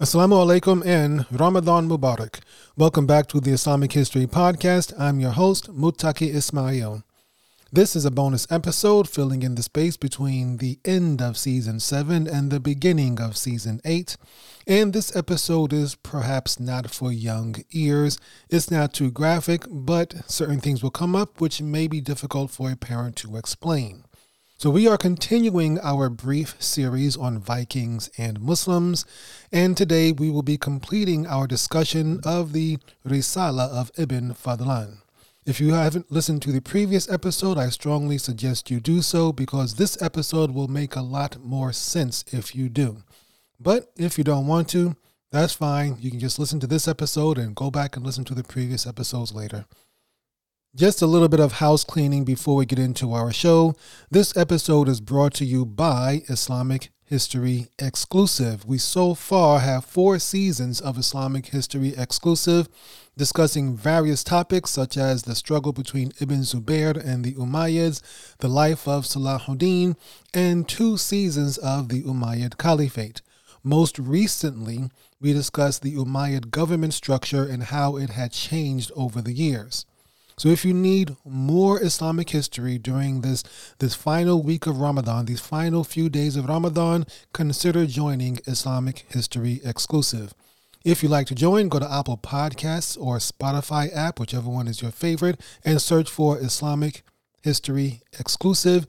Assalamu alaikum and Ramadan Mubarak. Welcome back to the Islamic History Podcast. I'm your host, Mutaki Ismail. This is a bonus episode filling in the space between the end of season 7 and the beginning of season 8. And this episode is perhaps not for young ears. It's not too graphic, but certain things will come up which may be difficult for a parent to explain. So, we are continuing our brief series on Vikings and Muslims, and today we will be completing our discussion of the Risala of Ibn Fadlan. If you haven't listened to the previous episode, I strongly suggest you do so because this episode will make a lot more sense if you do. But if you don't want to, that's fine. You can just listen to this episode and go back and listen to the previous episodes later. Just a little bit of house cleaning before we get into our show. This episode is brought to you by Islamic History Exclusive. We so far have four seasons of Islamic History Exclusive discussing various topics such as the struggle between Ibn Zubayr and the Umayyads, the life of Salahuddin, and two seasons of the Umayyad Caliphate. Most recently, we discussed the Umayyad government structure and how it had changed over the years. So if you need more Islamic history during this this final week of Ramadan, these final few days of Ramadan, consider joining Islamic History Exclusive. If you'd like to join, go to Apple Podcasts or Spotify app, whichever one is your favorite, and search for Islamic History Exclusive.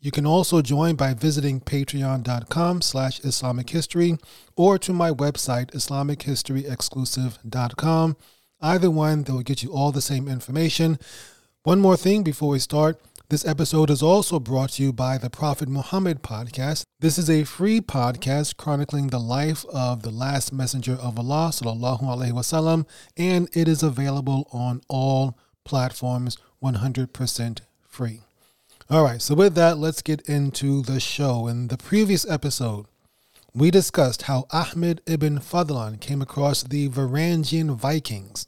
You can also join by visiting patreon.com slash Islamic History or to my website, IslamicHistoryExclusive.com. Either one, they will get you all the same information. One more thing before we start. This episode is also brought to you by the Prophet Muhammad podcast. This is a free podcast chronicling the life of the last messenger of Allah, sallallahu alaihi wasallam, and it is available on all platforms 100% free. All right, so with that, let's get into the show. In the previous episode, we discussed how Ahmed ibn Fadlan came across the Varangian Vikings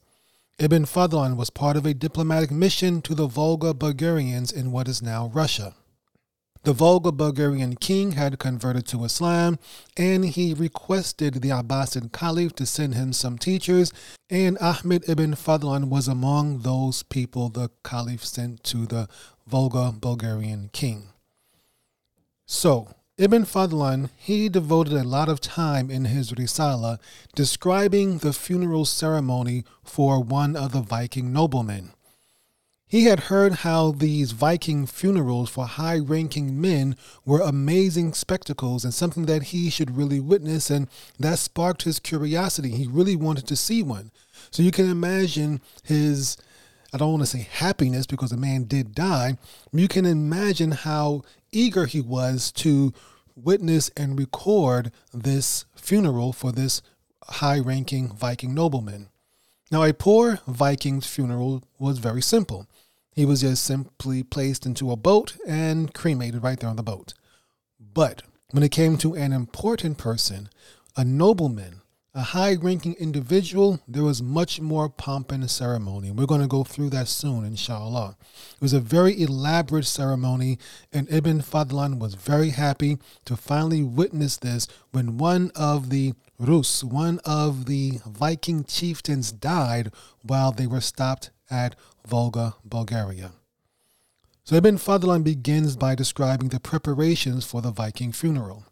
Ibn Fadlan was part of a diplomatic mission to the Volga Bulgarians in what is now Russia. The Volga Bulgarian king had converted to Islam and he requested the Abbasid Caliph to send him some teachers, and Ahmed ibn Fadlan was among those people the Caliph sent to the Volga Bulgarian king. So, Ibn Fadlan, he devoted a lot of time in his Risala describing the funeral ceremony for one of the Viking noblemen. He had heard how these Viking funerals for high ranking men were amazing spectacles and something that he should really witness, and that sparked his curiosity. He really wanted to see one. So you can imagine his I don't want to say happiness because the man did die. You can imagine how eager he was to witness and record this funeral for this high ranking Viking nobleman. Now, a poor Viking's funeral was very simple. He was just simply placed into a boat and cremated right there on the boat. But when it came to an important person, a nobleman, a high ranking individual, there was much more pomp and ceremony. We're going to go through that soon, inshallah. It was a very elaborate ceremony, and Ibn Fadlan was very happy to finally witness this when one of the Rus, one of the Viking chieftains, died while they were stopped at Volga, Bulgaria. So Ibn Fadlan begins by describing the preparations for the Viking funeral.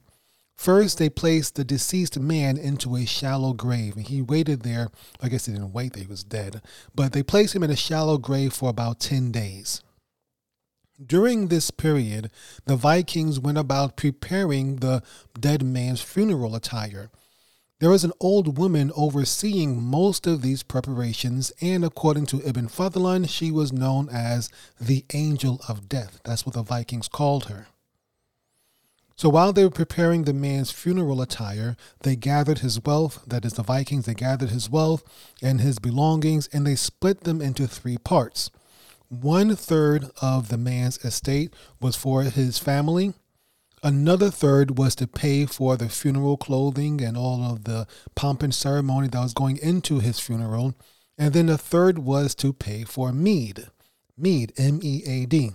First, they placed the deceased man into a shallow grave, and he waited there. I guess they didn't wait, he was dead. But they placed him in a shallow grave for about 10 days. During this period, the Vikings went about preparing the dead man's funeral attire. There was an old woman overseeing most of these preparations, and according to Ibn Fadlan, she was known as the Angel of Death. That's what the Vikings called her. So while they were preparing the man's funeral attire, they gathered his wealth, that is, the Vikings, they gathered his wealth and his belongings, and they split them into three parts. One third of the man's estate was for his family. Another third was to pay for the funeral clothing and all of the pomp and ceremony that was going into his funeral. And then a third was to pay for mead. Mead, M E A D.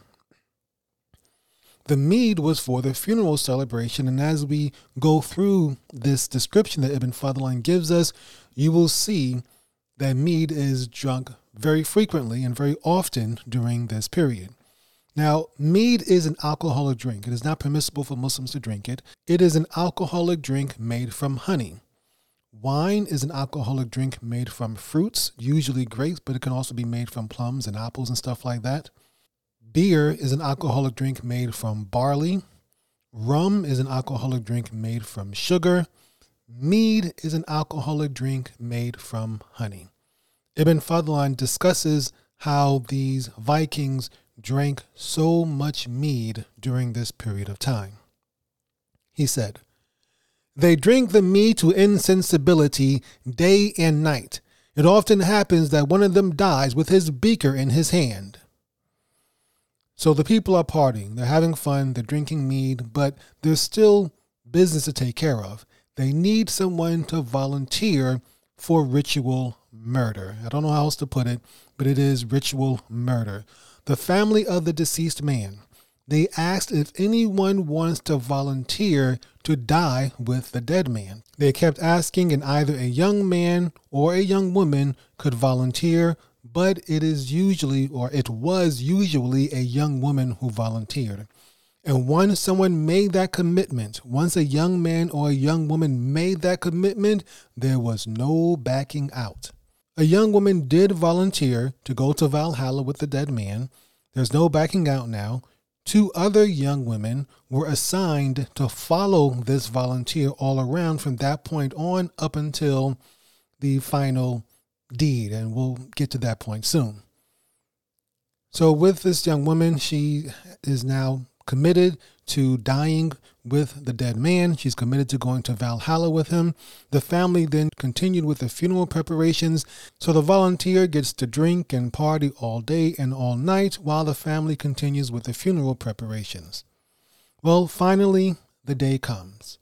The mead was for the funeral celebration, and as we go through this description that Ibn Fadlan gives us, you will see that mead is drunk very frequently and very often during this period. Now, mead is an alcoholic drink. It is not permissible for Muslims to drink it. It is an alcoholic drink made from honey. Wine is an alcoholic drink made from fruits, usually grapes, but it can also be made from plums and apples and stuff like that. Beer is an alcoholic drink made from barley. Rum is an alcoholic drink made from sugar. Mead is an alcoholic drink made from honey. Ibn Fadlan discusses how these Vikings drank so much mead during this period of time. He said, They drink the mead to insensibility day and night. It often happens that one of them dies with his beaker in his hand. So the people are partying, they're having fun, they're drinking mead, but there's still business to take care of. They need someone to volunteer for ritual murder. I don't know how else to put it, but it is ritual murder the family of the deceased man. They asked if anyone wants to volunteer to die with the dead man. They kept asking, and either a young man or a young woman could volunteer, but it is usually, or it was usually, a young woman who volunteered. And once someone made that commitment, once a young man or a young woman made that commitment, there was no backing out. A young woman did volunteer to go to Valhalla with the dead man. There's no backing out now. Two other young women were assigned to follow this volunteer all around from that point on up until the final deed, and we'll get to that point soon. So, with this young woman, she is now committed to dying with the dead man. She's committed to going to Valhalla with him. The family then continued with the funeral preparations. So the volunteer gets to drink and party all day and all night while the family continues with the funeral preparations. Well, finally, the day comes.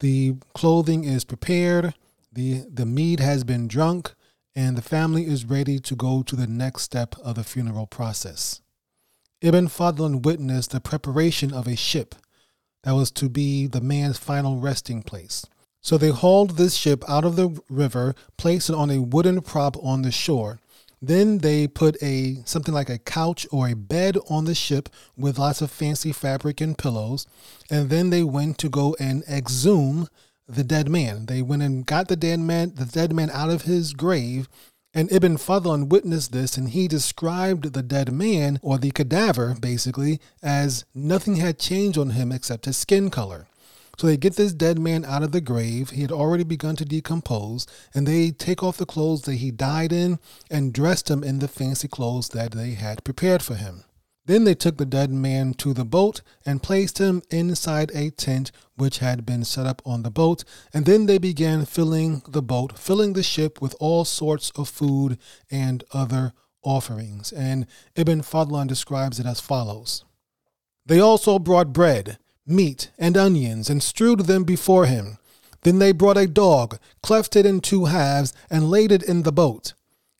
The clothing is prepared, the, the mead has been drunk, and the family is ready to go to the next step of the funeral process. Ibn Fadlan witnessed the preparation of a ship that was to be the man's final resting place. So they hauled this ship out of the river, placed it on a wooden prop on the shore. Then they put a something like a couch or a bed on the ship with lots of fancy fabric and pillows. And then they went to go and exhume the dead man. They went and got the dead man, the dead man out of his grave and Ibn Fadlan witnessed this and he described the dead man, or the cadaver basically, as nothing had changed on him except his skin color. So they get this dead man out of the grave. He had already begun to decompose, and they take off the clothes that he died in and dressed him in the fancy clothes that they had prepared for him. Then they took the dead man to the boat and placed him inside a tent which had been set up on the boat. And then they began filling the boat, filling the ship with all sorts of food and other offerings. And Ibn Fadlan describes it as follows They also brought bread, meat, and onions and strewed them before him. Then they brought a dog, cleft it in two halves, and laid it in the boat.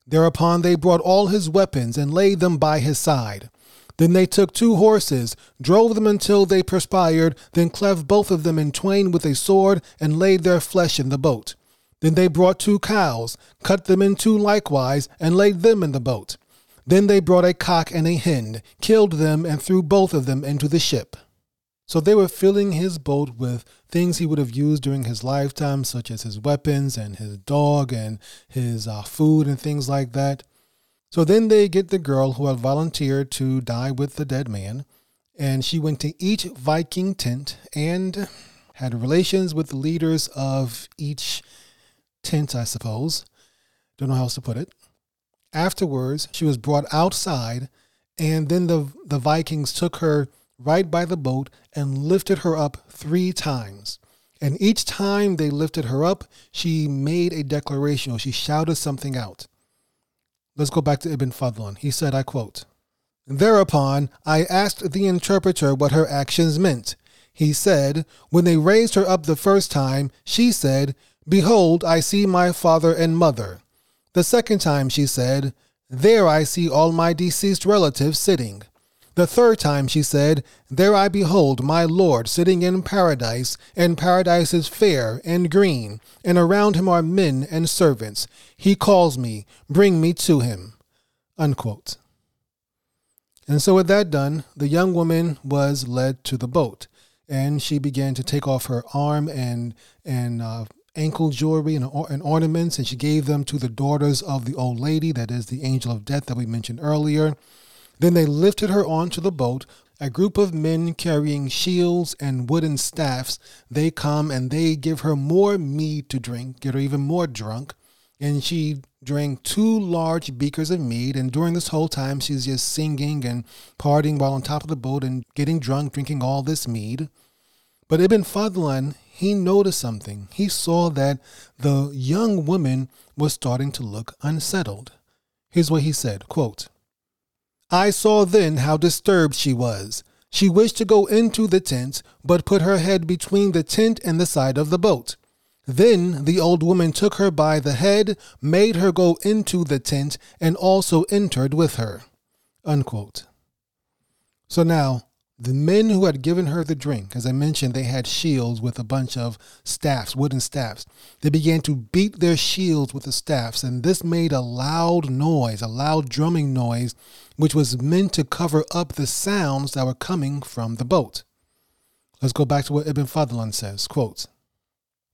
Thereupon they brought all his weapons and laid them by his side. Then they took two horses, drove them until they perspired, then cleft both of them in twain with a sword, and laid their flesh in the boat. Then they brought two cows, cut them in two likewise, and laid them in the boat. Then they brought a cock and a hen, killed them, and threw both of them into the ship. So they were filling his boat with things he would have used during his lifetime, such as his weapons and his dog and his uh, food and things like that. So then they get the girl who had volunteered to die with the dead man, and she went to each Viking tent and had relations with the leaders of each tent, I suppose. Don't know how else to put it. Afterwards, she was brought outside, and then the, the Vikings took her right by the boat and lifted her up three times. And each time they lifted her up, she made a declaration or she shouted something out. Let's go back to Ibn Fadlan. He said, I quote, Thereupon I asked the interpreter what her actions meant. He said, When they raised her up the first time, she said, Behold, I see my father and mother. The second time she said, There I see all my deceased relatives sitting. The third time she said, There I behold my Lord sitting in paradise, and paradise is fair and green, and around him are men and servants. He calls me, bring me to him. Unquote. And so, with that done, the young woman was led to the boat, and she began to take off her arm and and uh, ankle jewelry and, and ornaments, and she gave them to the daughters of the old lady, that is the angel of death that we mentioned earlier. Then they lifted her onto the boat. A group of men carrying shields and wooden staffs, they come and they give her more mead to drink, get her even more drunk. And she drank two large beakers of mead. And during this whole time, she's just singing and partying while on top of the boat and getting drunk, drinking all this mead. But Ibn Fadlan, he noticed something. He saw that the young woman was starting to look unsettled. Here's what he said quote, I saw then how disturbed she was. She wished to go into the tent, but put her head between the tent and the side of the boat. Then the old woman took her by the head, made her go into the tent, and also entered with her. Unquote. So now, the men who had given her the drink, as I mentioned, they had shields with a bunch of staffs, wooden staffs. They began to beat their shields with the staffs, and this made a loud noise, a loud drumming noise, which was meant to cover up the sounds that were coming from the boat. Let's go back to what Ibn Fadlan says. Quote,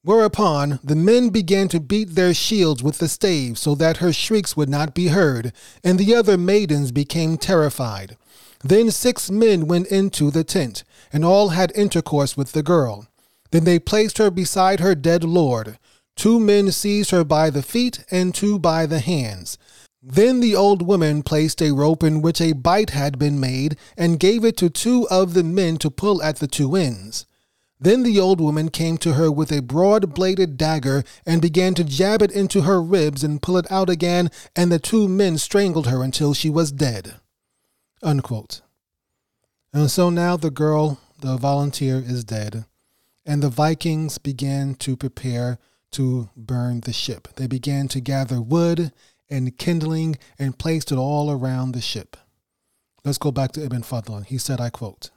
Whereupon the men began to beat their shields with the staves so that her shrieks would not be heard, and the other maidens became terrified. Then six men went into the tent, and all had intercourse with the girl. Then they placed her beside her dead lord. Two men seized her by the feet, and two by the hands. Then the old woman placed a rope in which a bight had been made, and gave it to two of the men to pull at the two ends. Then the old woman came to her with a broad bladed dagger, and began to jab it into her ribs and pull it out again, and the two men strangled her until she was dead. Unquote. And so now the girl, the volunteer, is dead, and the Vikings began to prepare to burn the ship. They began to gather wood and kindling and placed it all around the ship. Let's go back to Ibn Fadlan. He said, I quote,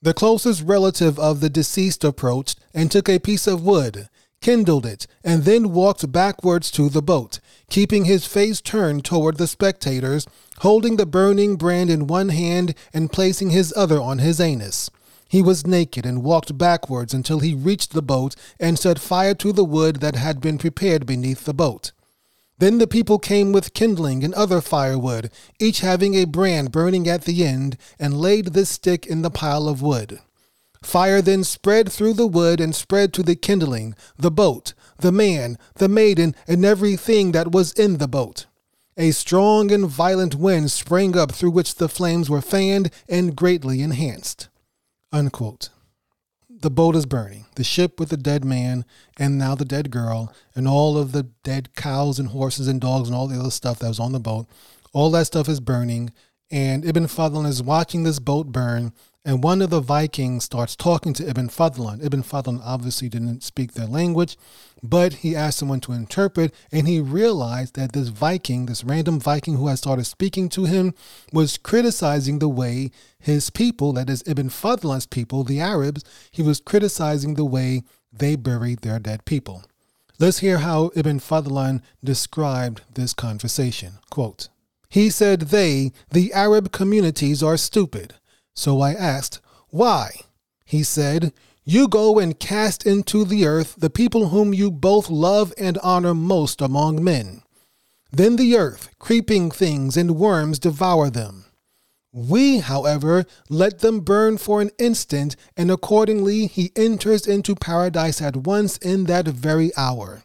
The closest relative of the deceased approached and took a piece of wood, kindled it, and then walked backwards to the boat, keeping his face turned toward the spectators, holding the burning brand in one hand and placing his other on his anus. He was naked and walked backwards until he reached the boat and set fire to the wood that had been prepared beneath the boat. Then the people came with kindling and other firewood, each having a brand burning at the end, and laid this stick in the pile of wood. Fire then spread through the wood and spread to the kindling, the boat, the man, the maiden, and everything that was in the boat. A strong and violent wind sprang up through which the flames were fanned and greatly enhanced. Unquote. The boat is burning, the ship with the dead man, and now the dead girl, and all of the dead cows and horses and dogs and all the other stuff that was on the boat. All that stuff is burning, and Ibn Fadlan is watching this boat burn and one of the Vikings starts talking to Ibn Fadlan. Ibn Fadlan obviously didn't speak their language, but he asked someone to interpret, and he realized that this Viking, this random Viking who had started speaking to him, was criticizing the way his people, that is Ibn Fadlan's people, the Arabs, he was criticizing the way they buried their dead people. Let's hear how Ibn Fadlan described this conversation. Quote, he said they, the Arab communities, are stupid. So I asked, Why? He said, You go and cast into the earth the people whom you both love and honor most among men. Then the earth, creeping things and worms devour them. We, however, let them burn for an instant, and accordingly he enters into paradise at once in that very hour.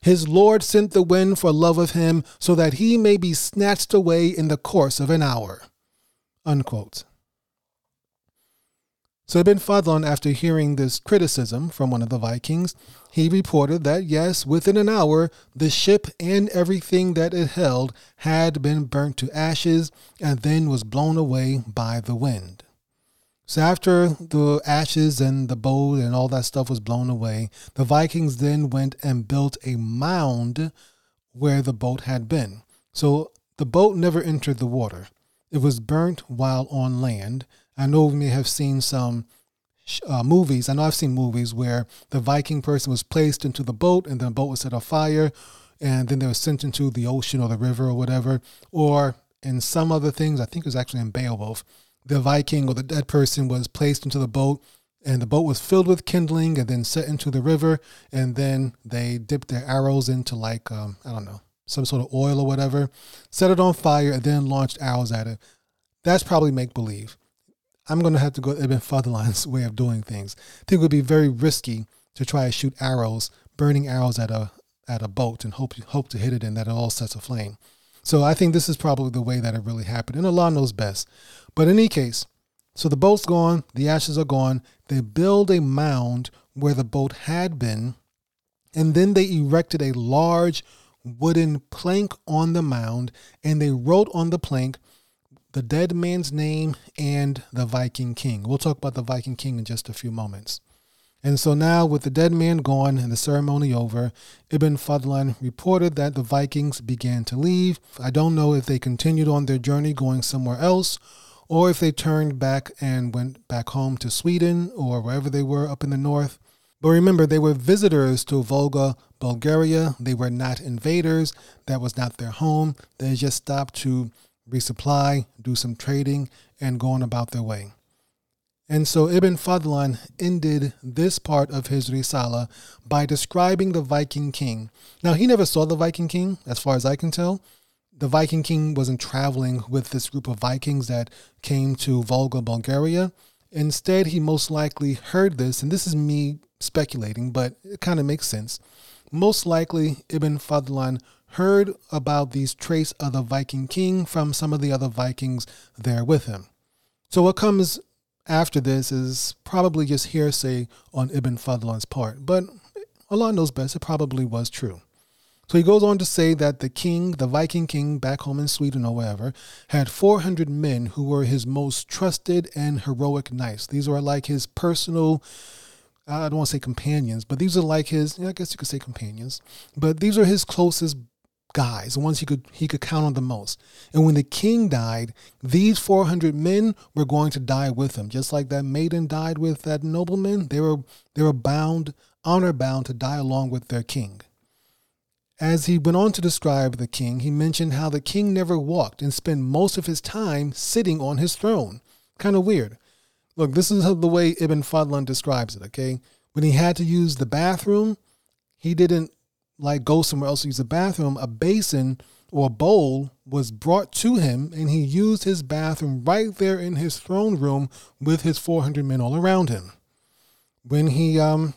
His Lord sent the wind for love of him, so that he may be snatched away in the course of an hour. Unquote. So Ibn Fadlan, after hearing this criticism from one of the Vikings, he reported that yes, within an hour, the ship and everything that it held had been burnt to ashes and then was blown away by the wind. So after the ashes and the boat and all that stuff was blown away, the Vikings then went and built a mound where the boat had been. So the boat never entered the water. It was burnt while on land. I know we may have seen some uh, movies. I know I've seen movies where the Viking person was placed into the boat and the boat was set on fire and then they were sent into the ocean or the river or whatever. Or in some other things, I think it was actually in Beowulf, the Viking or the dead person was placed into the boat and the boat was filled with kindling and then set into the river and then they dipped their arrows into like um, i don't know some sort of oil or whatever set it on fire and then launched arrows at it that's probably make believe i'm going to have to go ibn fadlan's way of doing things i think it would be very risky to try to shoot arrows burning arrows at a at a boat and hope hope to hit it and that it all sets aflame so i think this is probably the way that it really happened and allah knows best but in any case so the boat's gone, the ashes are gone. They build a mound where the boat had been, and then they erected a large wooden plank on the mound, and they wrote on the plank the dead man's name and the Viking king. We'll talk about the Viking king in just a few moments. And so now, with the dead man gone and the ceremony over, Ibn Fadlan reported that the Vikings began to leave. I don't know if they continued on their journey going somewhere else or if they turned back and went back home to Sweden or wherever they were up in the north. But remember, they were visitors to Volga, Bulgaria. They were not invaders. That was not their home. They just stopped to resupply, do some trading, and go on about their way. And so Ibn Fadlan ended this part of his Risala by describing the Viking king. Now, he never saw the Viking king, as far as I can tell, the Viking king wasn't traveling with this group of Vikings that came to Volga, Bulgaria. Instead, he most likely heard this, and this is me speculating, but it kind of makes sense. Most likely, Ibn Fadlan heard about these traits of the Viking king from some of the other Vikings there with him. So, what comes after this is probably just hearsay on Ibn Fadlan's part, but Allah knows best, it probably was true. So he goes on to say that the king, the Viking king back home in Sweden or wherever, had 400 men who were his most trusted and heroic knights. These were like his personal, I don't want to say companions, but these are like his, I guess you could say companions, but these are his closest guys, the ones he could he could count on the most. And when the king died, these 400 men were going to die with him, just like that maiden died with that nobleman. They were they were bound, honor bound to die along with their king. As he went on to describe the king, he mentioned how the king never walked and spent most of his time sitting on his throne. Kind of weird. Look, this is the way Ibn Fadlan describes it, okay? When he had to use the bathroom, he didn't like go somewhere else to use the bathroom. A basin or a bowl was brought to him, and he used his bathroom right there in his throne room with his 400 men all around him. When he um,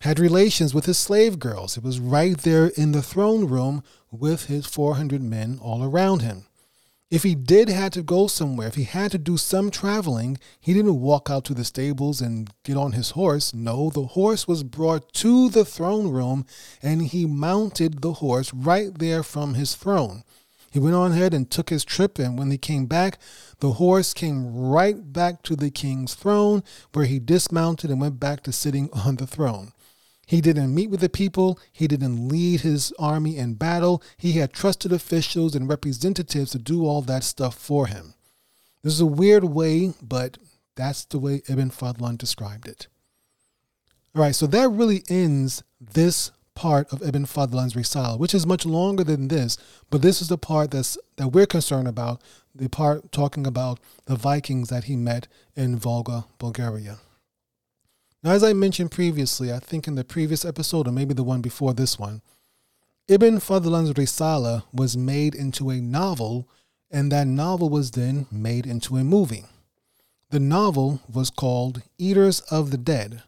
had relations with his slave girls. It was right there in the throne room with his 400 men all around him. If he did had to go somewhere, if he had to do some traveling, he didn't walk out to the stables and get on his horse. No, the horse was brought to the throne room and he mounted the horse right there from his throne. He went on ahead and took his trip, and when he came back, the horse came right back to the king's throne, where he dismounted and went back to sitting on the throne. He didn't meet with the people. He didn't lead his army in battle. He had trusted officials and representatives to do all that stuff for him. This is a weird way, but that's the way Ibn Fadlan described it. All right, so that really ends this part of Ibn Fadlan's Risala, which is much longer than this, but this is the part that's that we're concerned about, the part talking about the Vikings that he met in Volga, Bulgaria. Now, as I mentioned previously, I think in the previous episode, or maybe the one before this one, Ibn Fadlan's Risala was made into a novel, and that novel was then made into a movie. The novel was called Eaters of the Dead,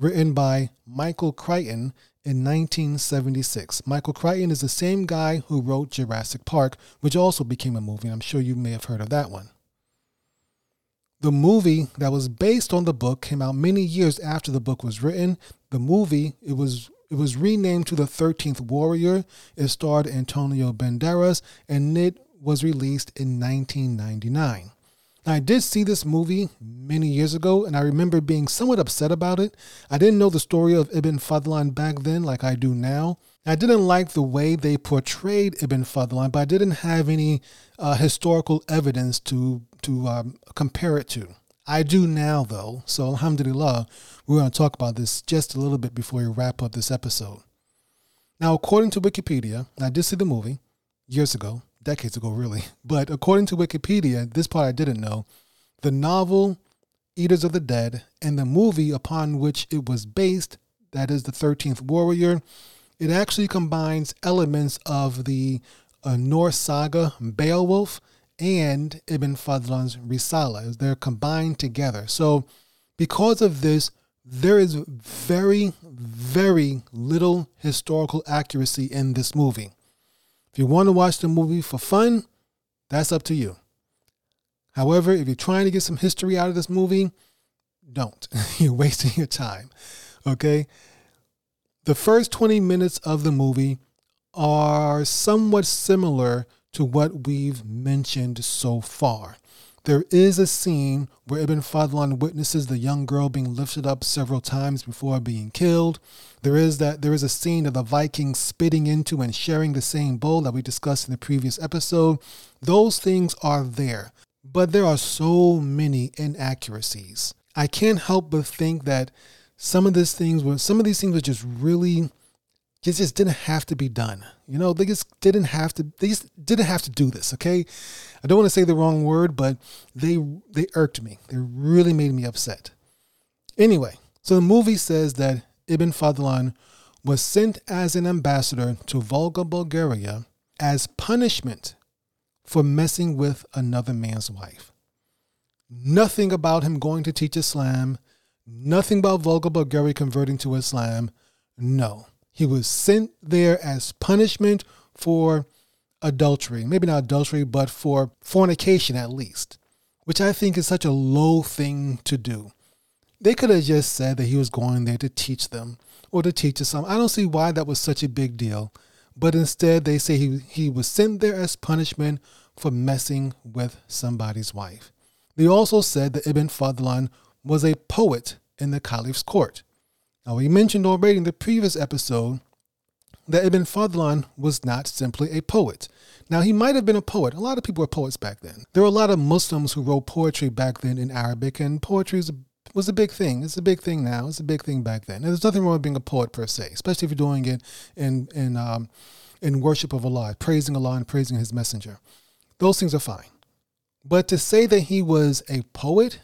written by Michael Crichton in 1976. Michael Crichton is the same guy who wrote Jurassic Park, which also became a movie. I'm sure you may have heard of that one. The movie that was based on the book came out many years after the book was written. The movie it was it was renamed to The Thirteenth Warrior. It starred Antonio Banderas, and it was released in 1999. Now, I did see this movie many years ago, and I remember being somewhat upset about it. I didn't know the story of Ibn Fadlan back then like I do now, I didn't like the way they portrayed Ibn Fadlan, but I didn't have any uh, historical evidence to to um, compare it to. I do now, though. So, alhamdulillah, we're going to talk about this just a little bit before we wrap up this episode. Now, according to Wikipedia, I did see the movie years ago, decades ago, really. But according to Wikipedia, this part I didn't know. The novel Eaters of the Dead and the movie upon which it was based, that is The 13th Warrior, it actually combines elements of the uh, Norse saga Beowulf and Ibn Fadlan's Risala. They're combined together. So, because of this, there is very, very little historical accuracy in this movie. If you want to watch the movie for fun, that's up to you. However, if you're trying to get some history out of this movie, don't. you're wasting your time. Okay? The first 20 minutes of the movie are somewhat similar to what we've mentioned so far. There is a scene where Ibn Fadlan witnesses the young girl being lifted up several times before being killed. There is that there is a scene of the Vikings spitting into and sharing the same bowl that we discussed in the previous episode. Those things are there, but there are so many inaccuracies. I can't help but think that some of these things were some of these things were just really just, just didn't have to be done. You know, they just didn't have to. They just didn't have to do this. Okay, I don't want to say the wrong word, but they they irked me. They really made me upset. Anyway, so the movie says that Ibn Fadlan was sent as an ambassador to Volga, Bulgaria, as punishment for messing with another man's wife. Nothing about him going to teach Islam. Nothing about Volga, Bulgaria converting to Islam. No. He was sent there as punishment for adultery. Maybe not adultery, but for fornication at least, which I think is such a low thing to do. They could have just said that he was going there to teach them or to teach us something. I don't see why that was such a big deal. But instead, they say he, he was sent there as punishment for messing with somebody's wife. They also said that Ibn Fadlan was a poet in the caliph's court. Now, we mentioned already in the previous episode that Ibn Fadlan was not simply a poet. Now, he might have been a poet. A lot of people were poets back then. There were a lot of Muslims who wrote poetry back then in Arabic, and poetry was a big thing. It's a big thing now. It's a big thing back then. And there's nothing wrong with being a poet per se, especially if you're doing it in in um, in worship of Allah, praising Allah and praising His Messenger. Those things are fine. But to say that he was a poet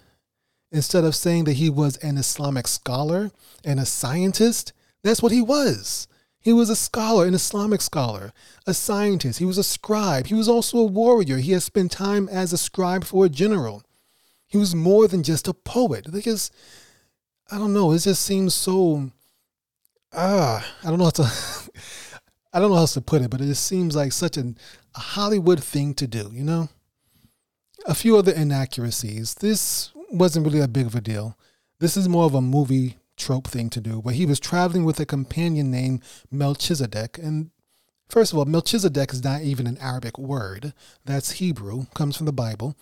instead of saying that he was an Islamic scholar and a scientist. That's what he was. He was a scholar, an Islamic scholar, a scientist. He was a scribe. He was also a warrior. He had spent time as a scribe for a general. He was more than just a poet. Because, I don't know, it just seems so, ah, I don't know how to, I don't know how else to put it, but it just seems like such an, a Hollywood thing to do, you know? A few other inaccuracies. This wasn't really that big of a deal. This is more of a movie trope thing to do, where he was traveling with a companion named Melchizedek. And first of all, Melchizedek is not even an Arabic word. That's Hebrew, comes from the Bible.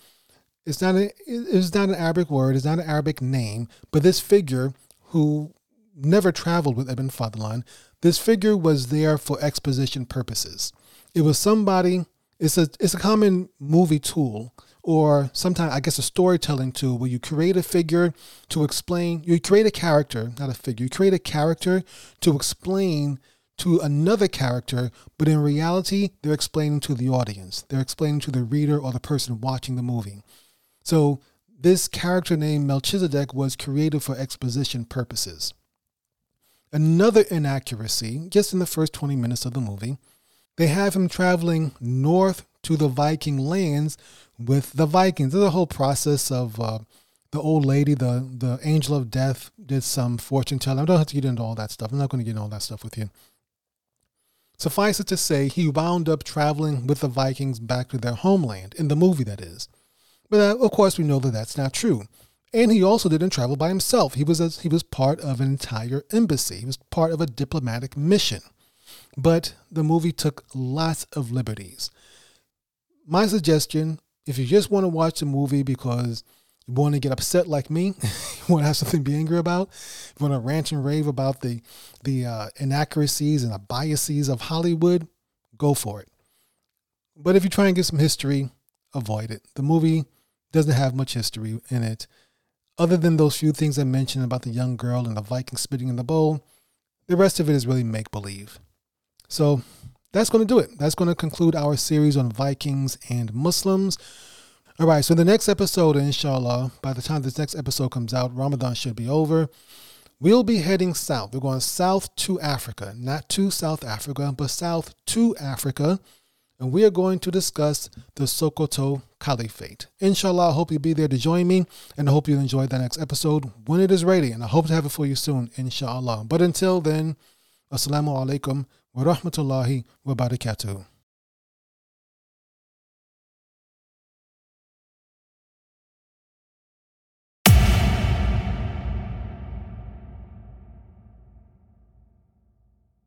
It's not a, it's not an Arabic word, it's not an Arabic name, but this figure who never traveled with Ibn Fadlan, this figure was there for exposition purposes. It was somebody, it's a it's a common movie tool or sometimes I guess a storytelling tool where you create a figure to explain, you create a character, not a figure, you create a character to explain to another character, but in reality, they're explaining to the audience. They're explaining to the reader or the person watching the movie. So this character named Melchizedek was created for exposition purposes. Another inaccuracy, just in the first 20 minutes of the movie, they have him traveling north to the Viking lands with the Vikings. There's a whole process of uh, the old lady, the the angel of death, did some fortune telling. I don't have to get into all that stuff. I'm not going to get into all that stuff with you. Suffice it to say, he wound up traveling with the Vikings back to their homeland in the movie, that is. But uh, of course, we know that that's not true. And he also didn't travel by himself. He was a, he was part of an entire embassy. He was part of a diplomatic mission. But the movie took lots of liberties. My suggestion if you just want to watch the movie because you want to get upset like me, you want to have something to be angry about, you want to rant and rave about the the uh, inaccuracies and the biases of Hollywood, go for it. But if you try and get some history, avoid it. The movie doesn't have much history in it. Other than those few things I mentioned about the young girl and the Viking spitting in the bowl, the rest of it is really make believe. So that's going to do it. That's going to conclude our series on Vikings and Muslims. All right, so in the next episode, inshallah, by the time this next episode comes out, Ramadan should be over. We'll be heading south. We're going south to Africa, not to South Africa, but south to Africa and we are going to discuss the Sokoto Caliphate. Inshallah, I hope you'll be there to join me, and I hope you enjoy the next episode when it is ready, and I hope to have it for you soon, inshallah. But until then, Assalamu alaikum wa rahmatullahi wa barakatuh.